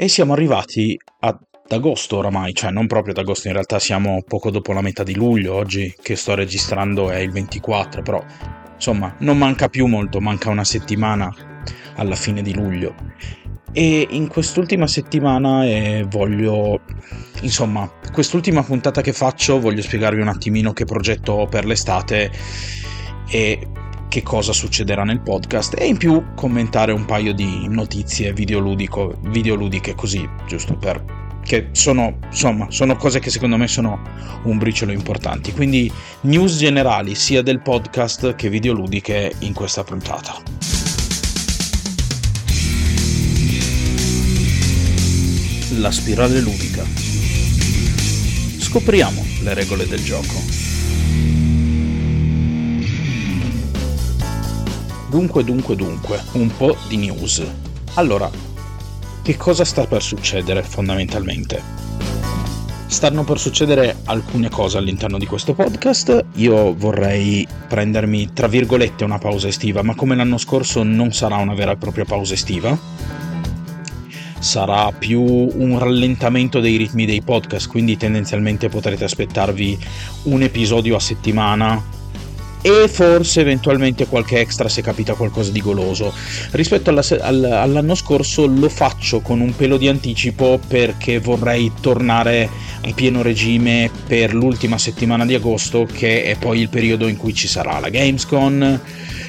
E siamo arrivati ad agosto oramai, cioè non proprio ad agosto, in realtà siamo poco dopo la metà di luglio, oggi che sto registrando è il 24, però insomma non manca più molto, manca una settimana alla fine di luglio. E in quest'ultima settimana eh, voglio, insomma, quest'ultima puntata che faccio voglio spiegarvi un attimino che progetto ho per l'estate e che cosa succederà nel podcast e in più commentare un paio di notizie videoludiche così, giusto per che sono, insomma, sono cose che secondo me sono un briciolo importanti. Quindi news generali sia del podcast che videoludiche in questa puntata. La spirale ludica. Scopriamo le regole del gioco. Dunque, dunque, dunque, un po' di news. Allora, che cosa sta per succedere fondamentalmente? Stanno per succedere alcune cose all'interno di questo podcast. Io vorrei prendermi, tra virgolette, una pausa estiva, ma come l'anno scorso non sarà una vera e propria pausa estiva. Sarà più un rallentamento dei ritmi dei podcast, quindi tendenzialmente potrete aspettarvi un episodio a settimana e forse eventualmente qualche extra se capita qualcosa di goloso. Rispetto alla, all, all'anno scorso lo faccio con un pelo di anticipo perché vorrei tornare a pieno regime per l'ultima settimana di agosto che è poi il periodo in cui ci sarà la Gamescom.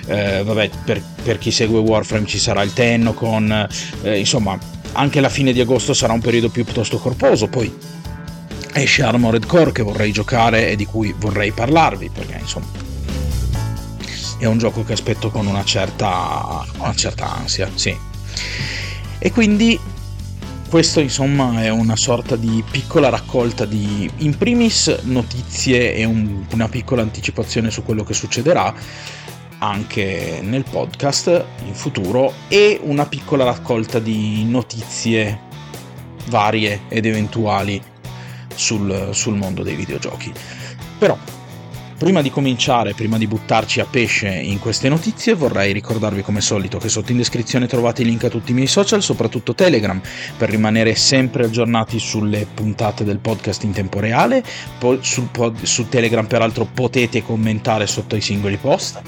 Eh, vabbè, per, per, chi segue Warframe ci sarà il Tennocon, eh, insomma, anche la fine di agosto sarà un periodo piuttosto corposo. Poi esce Armored Core che vorrei giocare e di cui vorrei parlarvi perché insomma è un gioco che aspetto con una certa, una certa ansia, sì. E quindi questo insomma è una sorta di piccola raccolta di in primis notizie e un, una piccola anticipazione su quello che succederà anche nel podcast in futuro e una piccola raccolta di notizie varie ed eventuali sul, sul mondo dei videogiochi. Però Prima di cominciare, prima di buttarci a pesce in queste notizie, vorrei ricordarvi come solito che sotto in descrizione trovate i link a tutti i miei social, soprattutto Telegram, per rimanere sempre aggiornati sulle puntate del podcast in tempo reale. Poi pod- su Telegram peraltro potete commentare sotto i singoli post.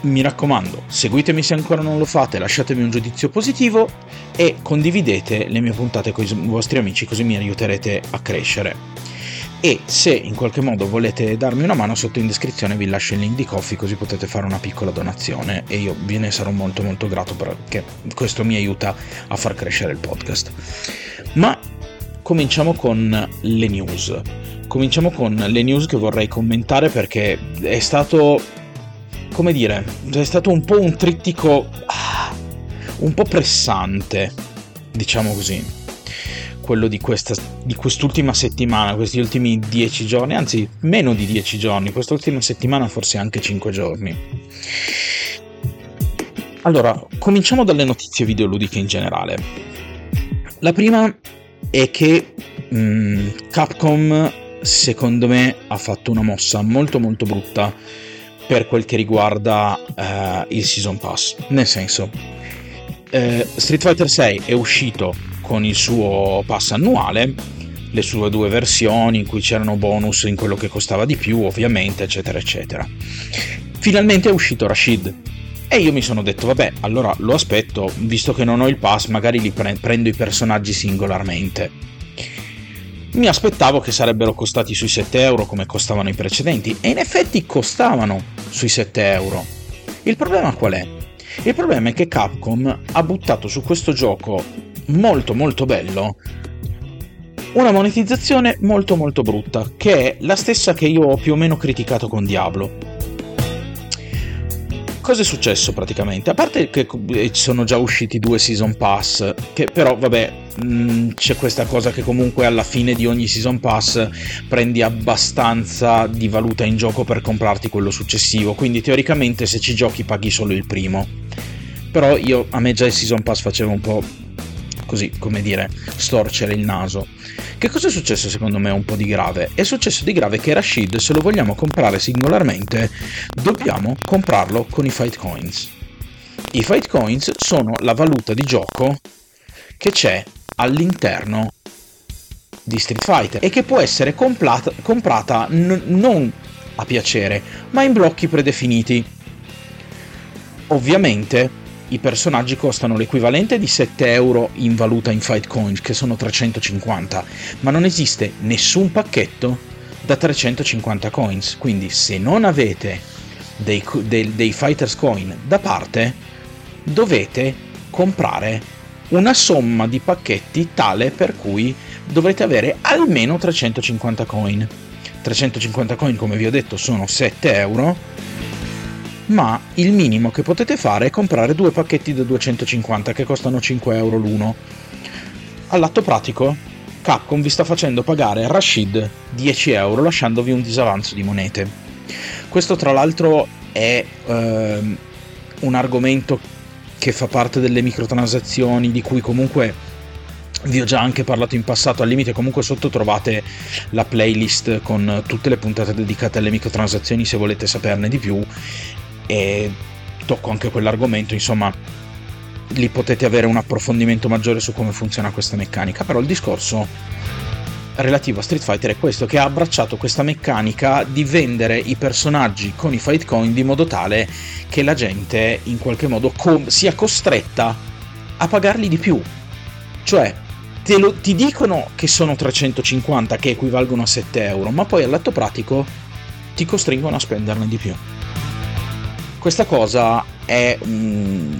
Mi raccomando, seguitemi se ancora non lo fate, lasciatemi un giudizio positivo e condividete le mie puntate con i vostri amici così mi aiuterete a crescere e se in qualche modo volete darmi una mano sotto in descrizione vi lascio il link di Coffee così potete fare una piccola donazione e io ve ne sarò molto molto grato perché questo mi aiuta a far crescere il podcast. Ma cominciamo con le news. Cominciamo con le news che vorrei commentare perché è stato come dire, è stato un po' un trittico ah, un po' pressante, diciamo così quello di, questa, di quest'ultima settimana, questi ultimi dieci giorni, anzi meno di dieci giorni, quest'ultima settimana forse anche cinque giorni. Allora, cominciamo dalle notizie videoludiche in generale. La prima è che mh, mm, Capcom, secondo me, ha fatto una mossa molto molto brutta per quel che riguarda uh, il Season Pass. Nel senso, uh, Street Fighter 6 è uscito con il suo pass annuale, le sue due versioni in cui c'erano bonus in quello che costava di più, ovviamente, eccetera, eccetera. Finalmente è uscito Rashid. E io mi sono detto, vabbè, allora lo aspetto, visto che non ho il pass, magari li pre- prendo i personaggi singolarmente. Mi aspettavo che sarebbero costati sui 7 euro come costavano i precedenti, e in effetti costavano sui 7 euro. Il problema qual è? Il problema è che Capcom ha buttato su questo gioco molto molto bello una monetizzazione molto molto brutta, che è la stessa che io ho più o meno criticato con Diablo. Cosa è successo praticamente? A parte che eh, sono già usciti due season pass, che però vabbè mm, c'è questa cosa che comunque alla fine di ogni season pass prendi abbastanza di valuta in gioco per comprarti quello successivo, quindi teoricamente se ci giochi paghi solo il primo. Però io a me già il season pass faceva un po' così come dire, storcere il naso. Che cosa è successo secondo me un po' di grave? È successo di grave che Rashid, se lo vogliamo comprare singolarmente, dobbiamo comprarlo con i Fight Coins. I Fight Coins sono la valuta di gioco che c'è all'interno di Street Fighter e che può essere complata, comprata n- non a piacere, ma in blocchi predefiniti. Ovviamente i personaggi costano l'equivalente di 7 euro in valuta in Fight Coins, che sono 350, ma non esiste nessun pacchetto da 350 coins, quindi se non avete dei, dei, dei Fighters Coin da parte, dovete comprare una somma di pacchetti tale per cui dovrete avere almeno 350 coin. 350 coin, come vi ho detto, sono 7 euro, ma il minimo che potete fare è comprare due pacchetti da 250 che costano 5 euro l'uno. All'atto pratico, Capcom vi sta facendo pagare Rashid 10 euro lasciandovi un disavanzo di monete. Questo tra l'altro è ehm, un argomento che fa parte delle microtransazioni di cui comunque vi ho già anche parlato in passato, al limite comunque sotto trovate la playlist con tutte le puntate dedicate alle microtransazioni se volete saperne di più e tocco anche quell'argomento, insomma lì potete avere un approfondimento maggiore su come funziona questa meccanica, però il discorso relativo a Street Fighter è questo, che ha abbracciato questa meccanica di vendere i personaggi con i fight coin di modo tale che la gente in qualche modo com- sia costretta a pagarli di più. Cioè, lo, ti dicono che sono 350, che equivalgono a 7 euro, ma poi all'atto pratico ti costringono a spenderne di più. Questa cosa è mm,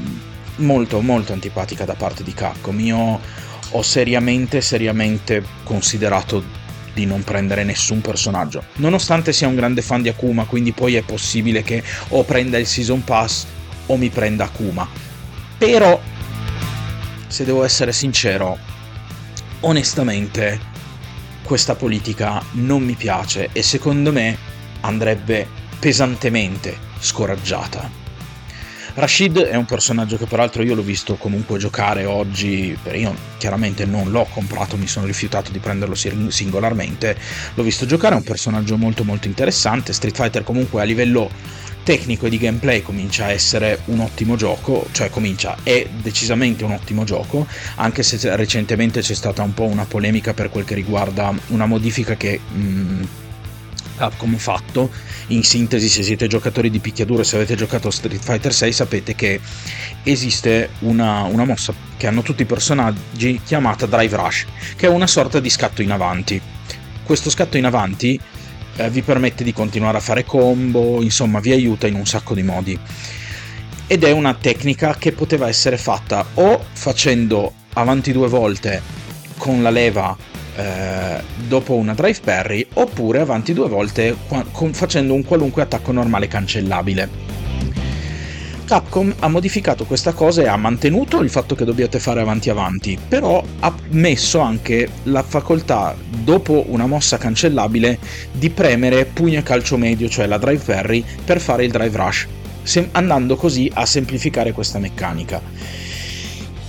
molto molto antipatica da parte di Capcom. Io ho seriamente, seriamente considerato di non prendere nessun personaggio. Nonostante sia un grande fan di Akuma, quindi poi è possibile che o prenda il Season Pass o mi prenda Akuma. Però, se devo essere sincero, onestamente questa politica non mi piace e secondo me andrebbe pesantemente scoraggiata. Rashid è un personaggio che peraltro io l'ho visto comunque giocare oggi, io chiaramente non l'ho comprato, mi sono rifiutato di prenderlo singolarmente, l'ho visto giocare, è un personaggio molto molto interessante, Street Fighter comunque a livello tecnico e di gameplay comincia a essere un ottimo gioco, cioè comincia, è decisamente un ottimo gioco, anche se recentemente c'è stata un po' una polemica per quel che riguarda una modifica che... Mh, Capcom fatto. In sintesi, se siete giocatori di picchiaduro e se avete giocato Street Fighter 6, sapete che esiste una, una, mossa che hanno tutti i personaggi chiamata Drive Rush, che è una sorta di scatto in avanti. Questo scatto in avanti eh, vi permette di continuare a fare combo, insomma, vi aiuta in un sacco di modi. Ed è una tecnica che poteva essere fatta o facendo avanti due volte con la leva eh, dopo una drive parry oppure avanti due volte con, facendo un qualunque attacco normale cancellabile. Capcom ha modificato questa cosa e ha mantenuto il fatto che dobbiate fare avanti avanti, però ha messo anche la facoltà, dopo una mossa cancellabile, di premere pugno e calcio medio, cioè la drive parry, per fare il drive rush, andando così a semplificare questa meccanica.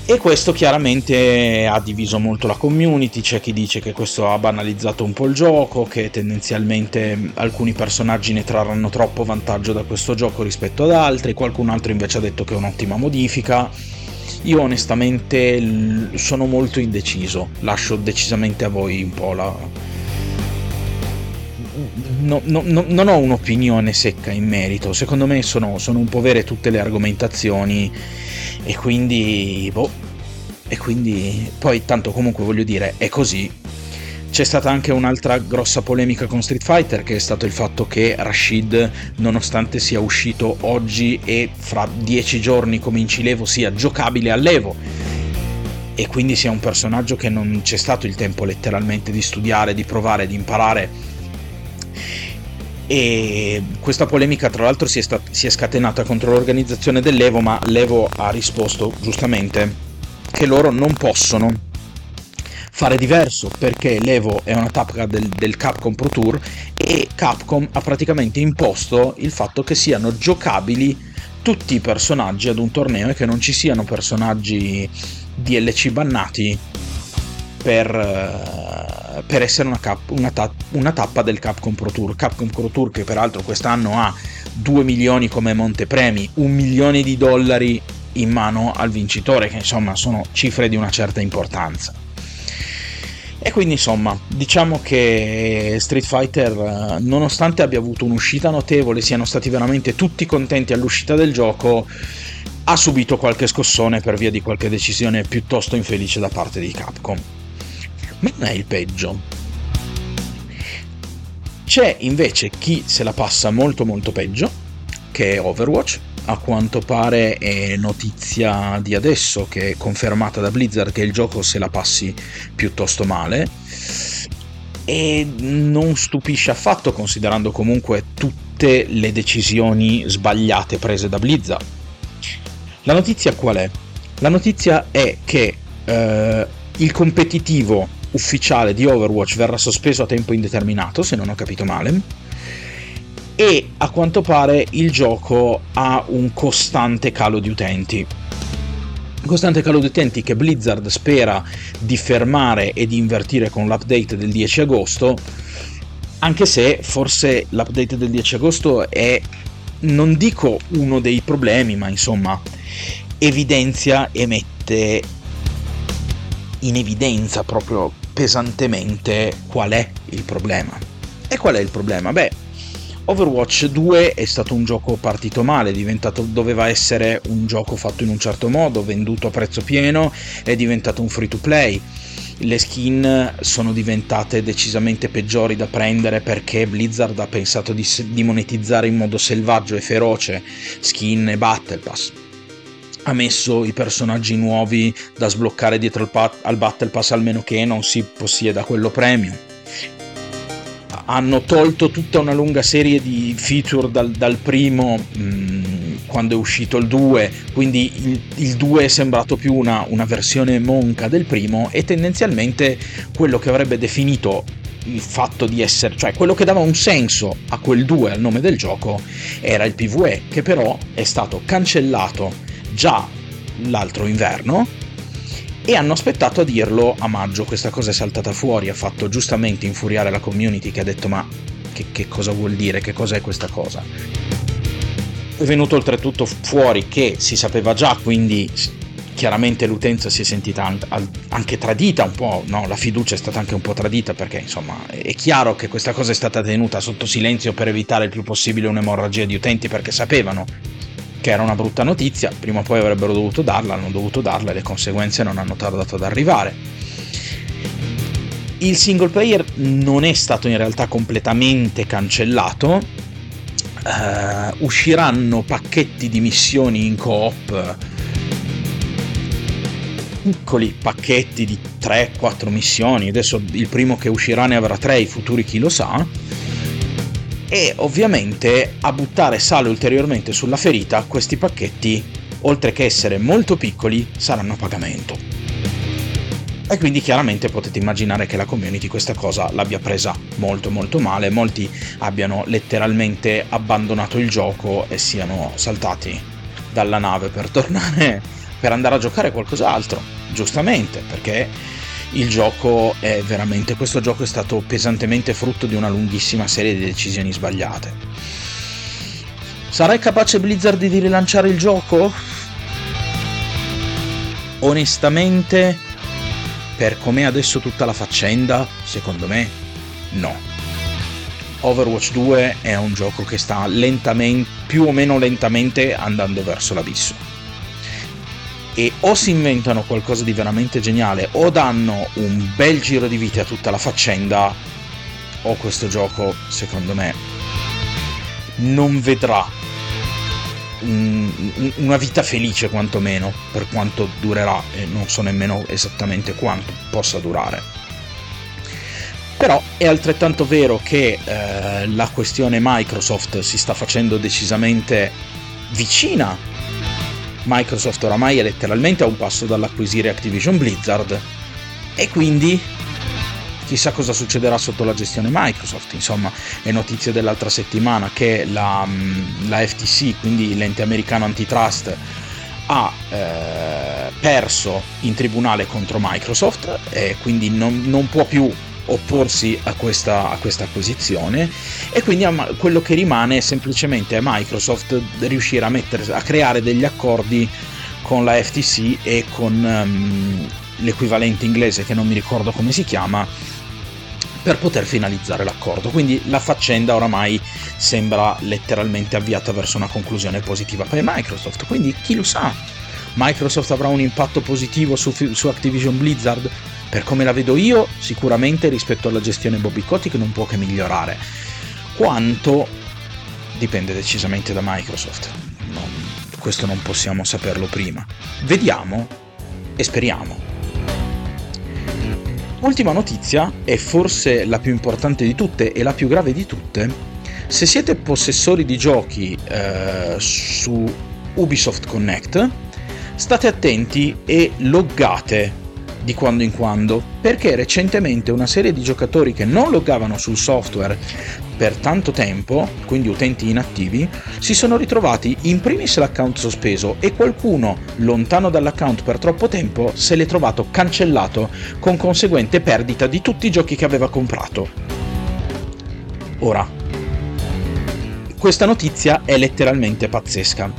E questo chiaramente ha diviso molto la community, c'è chi dice che questo ha banalizzato un po' il gioco, che tendenzialmente alcuni personaggi ne trarranno troppo vantaggio da questo gioco rispetto ad altri, qualcun altro invece ha detto che è un'ottima modifica. Io onestamente sono molto indeciso, lascio decisamente a voi un po' la... No, no, no, non ho un'opinione secca in merito, secondo me sono, sono un po' vere tutte le argomentazioni e quindi, boh, e quindi poi tanto comunque voglio dire, è così. C'è stata anche un'altra grossa polemica con Street Fighter che è stato il fatto che Rashid, nonostante sia uscito oggi e fra dieci giorni cominci l'Evo, sia giocabile all'Evo e quindi sia un personaggio che non c'è stato il tempo letteralmente di studiare, di provare, di imparare e questa polemica tra l'altro si è, stat- si è scatenata contro l'organizzazione dell'Evo ma l'Evo ha risposto giustamente che loro non possono fare diverso perché l'Evo è una tappa del, del, Capcom Pro Tour e Capcom ha praticamente imposto il fatto che siano giocabili tutti i personaggi ad un torneo e che non ci siano personaggi DLC bannati per, eh, per essere una, cap, una, ta, una, tappa del Capcom Pro Tour. Capcom Pro Tour che peraltro quest'anno ha 2 milioni come montepremi, un milione di dollari in mano al vincitore, che insomma sono cifre di una certa importanza. E quindi insomma, diciamo che Street Fighter, eh, nonostante abbia avuto un'uscita notevole, siano stati veramente tutti contenti all'uscita del gioco, ha subito qualche scossone per via di qualche decisione piuttosto infelice da parte di Capcom. Ma non è il peggio. C'è invece chi se la passa molto molto peggio, che è Overwatch. A quanto pare è notizia di adesso che è confermata da Blizzard che il gioco se la passi piuttosto male. E non stupisce affatto considerando comunque tutte le decisioni sbagliate prese da Blizzard la notizia qual è? La notizia è che eh, il competitivo ufficiale di Overwatch verrà sospeso a tempo indeterminato, se non ho capito male, e a quanto pare il gioco ha un costante calo di utenti. Un costante calo di utenti che Blizzard spera di fermare e di invertire con l'update del 10 agosto, anche se forse l'update del 10 agosto è, non dico uno dei problemi, ma insomma evidenzia e mette in evidenza proprio pesantemente qual è il problema. E qual è il problema? Beh, Overwatch 2 è stato un gioco partito male, doveva essere un gioco fatto in un certo modo, venduto a prezzo pieno, è diventato un free to play. Le skin sono diventate decisamente peggiori da prendere perché Blizzard ha pensato di, di monetizzare in modo selvaggio e feroce skin e battle pass ha messo i personaggi nuovi da sbloccare dietro al, pat- al Battle Pass almeno che non si possieda quello premium hanno tolto tutta una lunga serie di feature dal, dal primo mh, mm, quando è uscito il 2 quindi il, il 2 è sembrato più una, una versione monca del primo e tendenzialmente quello che avrebbe definito il fatto di essere, cioè quello che dava un senso a quel 2 al nome del gioco era il PvE, che però è stato cancellato già l'altro inverno e hanno aspettato a dirlo a maggio. Questa cosa è saltata fuori, ha fatto giustamente infuriare la community che ha detto ma che, che cosa vuol dire, che cos'è questa cosa. È venuto oltretutto fuori che si sapeva già, quindi chiaramente l'utenza si è sentita anche tradita un po', no? la fiducia è stata anche un po' tradita perché insomma è chiaro che questa cosa è stata tenuta sotto silenzio per evitare il più possibile un'emorragia di utenti perché sapevano che era una brutta notizia, prima o poi avrebbero dovuto darla, hanno dovuto darla e le conseguenze non hanno tardato ad arrivare. Il single player non è stato in realtà completamente cancellato, uh, usciranno pacchetti di missioni in coop, piccoli pacchetti di 3-4 missioni, adesso il primo che uscirà ne avrà 3, i futuri chi lo sa, e ovviamente a buttare sale ulteriormente sulla ferita questi pacchetti, oltre che essere molto piccoli, saranno a pagamento. E quindi chiaramente potete immaginare che la community questa cosa l'abbia presa molto molto male, molti abbiano letteralmente abbandonato il gioco e siano saltati dalla nave per tornare per andare a giocare qualcos'altro, giustamente, perché il gioco è veramente questo gioco è stato pesantemente frutto di una lunghissima serie di decisioni sbagliate. Sarai capace Blizzard di rilanciare il gioco? onestamente per com'è adesso tutta la faccenda secondo me no. Overwatch 2 è un gioco che sta lentamente più o meno lentamente andando verso l'abisso e o si inventano qualcosa di veramente geniale o danno un bel giro di vita a tutta la faccenda o questo gioco secondo me non vedrà una vita felice quantomeno per quanto durerà e non so nemmeno esattamente quanto possa durare. Però è altrettanto vero che eh, la questione Microsoft si sta facendo decisamente vicina Microsoft oramai è letteralmente a un passo dall'acquisire Activision Blizzard e quindi chissà cosa succederà sotto la gestione Microsoft. Insomma, è notizia dell'altra settimana che la, mm, la FTC, quindi l'ente americano antitrust, ha eh, perso in tribunale contro Microsoft e quindi non, non può più opporsi a questa, a questa acquisizione e quindi quello che rimane è semplicemente Microsoft riuscire a, mettere, a creare degli accordi con la FTC e con um, l'equivalente inglese che non mi ricordo come si chiama per poter finalizzare l'accordo. Quindi la faccenda oramai sembra letteralmente avviata verso una conclusione positiva per Microsoft. Quindi chi lo sa? Microsoft avrà un impatto positivo su, su Activision Blizzard? Per come la vedo io, sicuramente rispetto alla gestione Bobby Kotick non può che migliorare. Quanto dipende decisamente da Microsoft. Non, questo non possiamo saperlo prima. Vediamo e speriamo. Ultima notizia, e forse la più importante di tutte e la più grave di tutte, se siete possessori di giochi eh, su Ubisoft Connect, state attenti e loggate di quando in quando, perché recentemente una serie di giocatori che non loggavano sul software per tanto tempo, quindi utenti inattivi, si sono ritrovati in primis l'account sospeso e qualcuno lontano dall'account per troppo tempo se l'è trovato cancellato con conseguente perdita di tutti i giochi che aveva comprato. Ora, questa notizia è letteralmente pazzesca.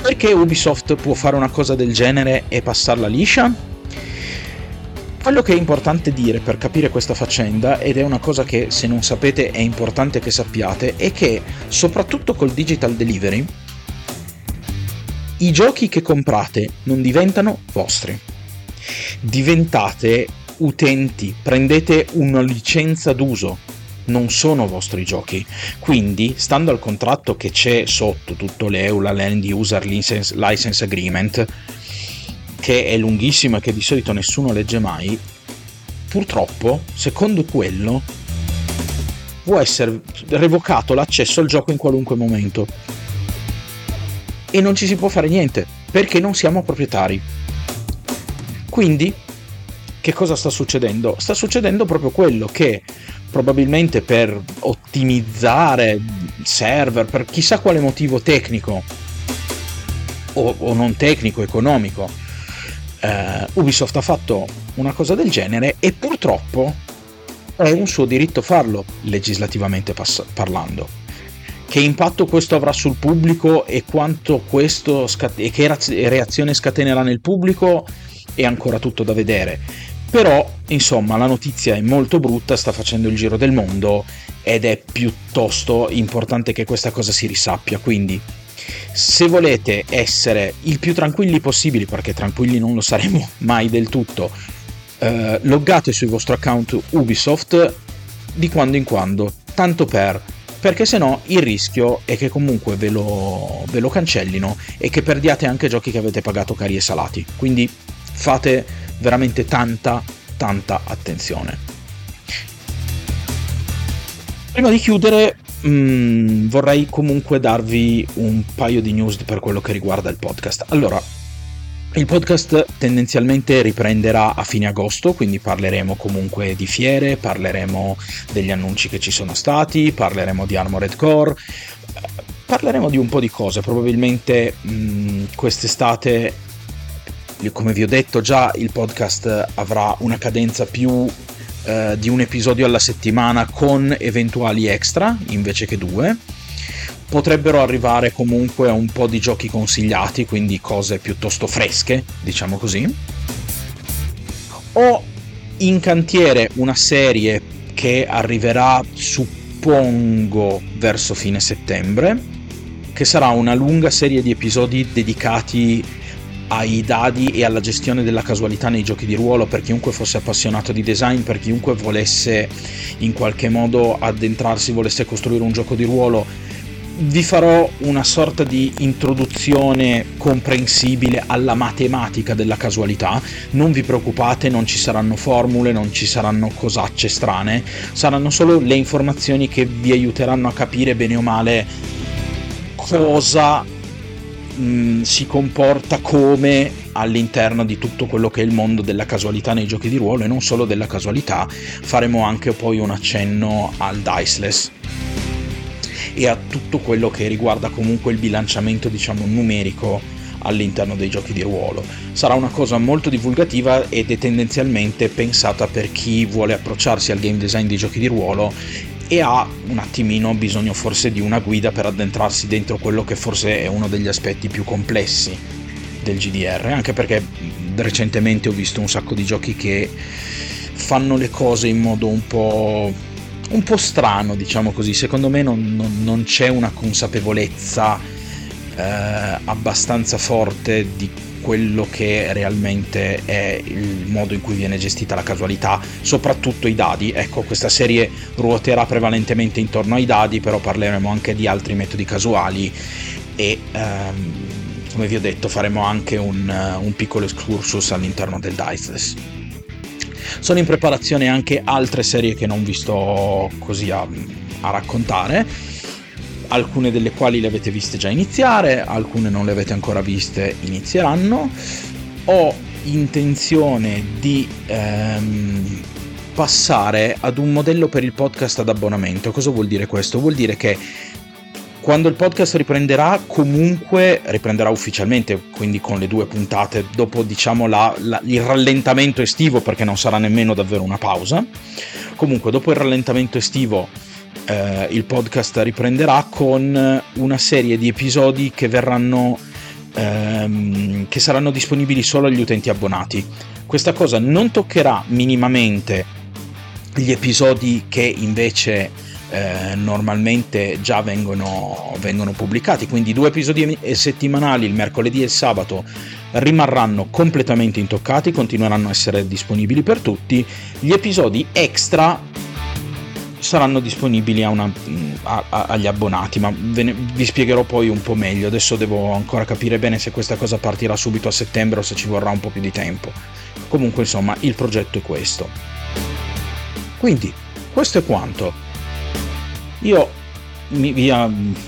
Perché Ubisoft può fare una cosa del genere e passarla liscia? Quello che è importante dire per capire questa faccenda, ed è una cosa che se non sapete è importante che sappiate, è che soprattutto col digital delivery i giochi che comprate non diventano vostri. Diventate utenti, prendete una licenza d'uso, non sono vostri giochi. Quindi, stando al contratto che c'è sotto tutto l'EULA Land User License Agreement, che è lunghissimo e che di solito nessuno legge mai, purtroppo, secondo quello, può essere revocato l'accesso al gioco in qualunque momento. E non ci si può fare niente, perché non siamo proprietari. Quindi, che cosa sta succedendo? Sta succedendo proprio quello che probabilmente per ottimizzare server, per chissà quale motivo tecnico o, o non tecnico, economico, eh, Ubisoft ha fatto una cosa del genere e purtroppo è un suo diritto farlo, legislativamente pass- parlando. Che impatto questo avrà sul pubblico e quanto questo scat- e che reazione scatenerà nel pubblico è ancora tutto da vedere. Però, insomma, la notizia è molto brutta, sta facendo il giro del mondo ed è piuttosto importante che questa cosa si risappia. Quindi se volete essere il più tranquilli possibili, perché tranquilli non lo saremo mai del tutto, eh, loggate sul vostro account Ubisoft di quando in quando, tanto per perché se no il rischio è che comunque ve lo, ve lo, cancellino e che perdiate anche giochi che avete pagato cari e salati. Quindi fate veramente tanta, tanta attenzione. Prima di chiudere mm, vorrei comunque darvi un paio di news per quello che riguarda il podcast. Allora, il podcast tendenzialmente riprenderà a fine agosto, quindi parleremo comunque di fiere, parleremo degli annunci che ci sono stati, parleremo di Armored Core, parleremo di un po' di cose. Probabilmente mh, mm, quest'estate, come vi ho detto già, il podcast avrà una cadenza più eh, di un episodio alla settimana con eventuali extra invece che due. Potrebbero arrivare comunque a un po' di giochi consigliati, quindi cose piuttosto fresche, diciamo così. Ho in cantiere una serie che arriverà, suppongo, verso fine settembre, che sarà una lunga serie di episodi dedicati ai dadi e alla gestione della casualità nei giochi di ruolo per chiunque fosse appassionato di design, per chiunque volesse in qualche modo addentrarsi, volesse costruire un gioco di ruolo. Vi farò una sorta di introduzione comprensibile alla matematica della casualità. Non vi preoccupate, non ci saranno formule, non ci saranno cosacce strane, saranno solo le informazioni che vi aiuteranno a capire bene o male cosa mh, mm, si comporta come all'interno di tutto quello che è il mondo della casualità nei giochi di ruolo e non solo della casualità, faremo anche poi un accenno al diceless e a tutto quello che riguarda comunque il bilanciamento diciamo numerico all'interno dei giochi di ruolo. Sarà una cosa molto divulgativa ed è tendenzialmente pensata per chi vuole approcciarsi al game design dei giochi di ruolo e ha un attimino bisogno forse di una guida per addentrarsi dentro quello che forse è uno degli aspetti più complessi del GDR, anche perché recentemente ho visto un sacco di giochi che fanno le cose in modo un po', un po strano, diciamo così. Secondo me non, non, non c'è una consapevolezza eh, abbastanza forte di quello che realmente è il modo in cui viene gestita la casualità, soprattutto i dadi. Ecco, questa serie ruoterà prevalentemente intorno ai dadi, però parleremo anche di altri metodi casuali e ehm, come vi ho detto faremo anche un, un piccolo excursus all'interno del Diceless. Sono in preparazione anche altre serie che non vi sto così a, a raccontare alcune delle quali le avete viste già iniziare, alcune non le avete ancora viste, inizieranno. Ho intenzione di ehm, passare ad un modello per il podcast ad abbonamento. Cosa vuol dire questo? Vuol dire che quando il podcast riprenderà, comunque riprenderà ufficialmente, quindi con le due puntate, dopo diciamo la, la, il rallentamento estivo, perché non sarà nemmeno davvero una pausa. Comunque, dopo il rallentamento estivo eh, il podcast riprenderà con una serie di episodi che verranno ehm, che saranno disponibili solo agli utenti abbonati. Questa cosa non toccherà minimamente gli episodi che invece eh, normalmente già vengono, vengono, pubblicati, quindi due episodi settimanali il mercoledì e il sabato rimarranno completamente intoccati, continueranno a essere disponibili per tutti. Gli episodi extra saranno disponibili a una, a, a, agli abbonati, ma ne, vi spiegherò poi un po' meglio. Adesso devo ancora capire bene se questa cosa partirà subito a settembre o se ci vorrà un po' più di tempo. Comunque, insomma, il progetto è questo. Quindi, questo è quanto. Io mi, vi,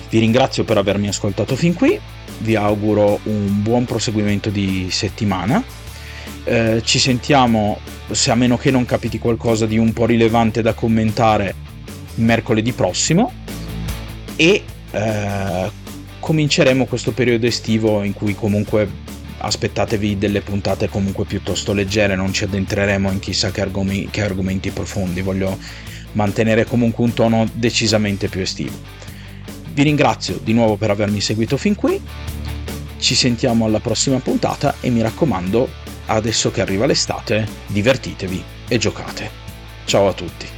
vi ringrazio per avermi ascoltato fin qui, vi auguro un buon proseguimento di settimana. Eh, ci sentiamo se a meno che non capiti qualcosa di un po' rilevante da commentare mercoledì prossimo e eh, cominceremo questo periodo estivo in cui comunque aspettatevi delle puntate comunque piuttosto leggere, non ci addentreremo in chissà che, argom- che argomenti profondi, voglio mantenere comunque un tono decisamente più estivo. Vi ringrazio di nuovo per avermi seguito fin qui, ci sentiamo alla prossima puntata e mi raccomando, adesso che arriva l'estate, divertitevi e giocate. Ciao a tutti.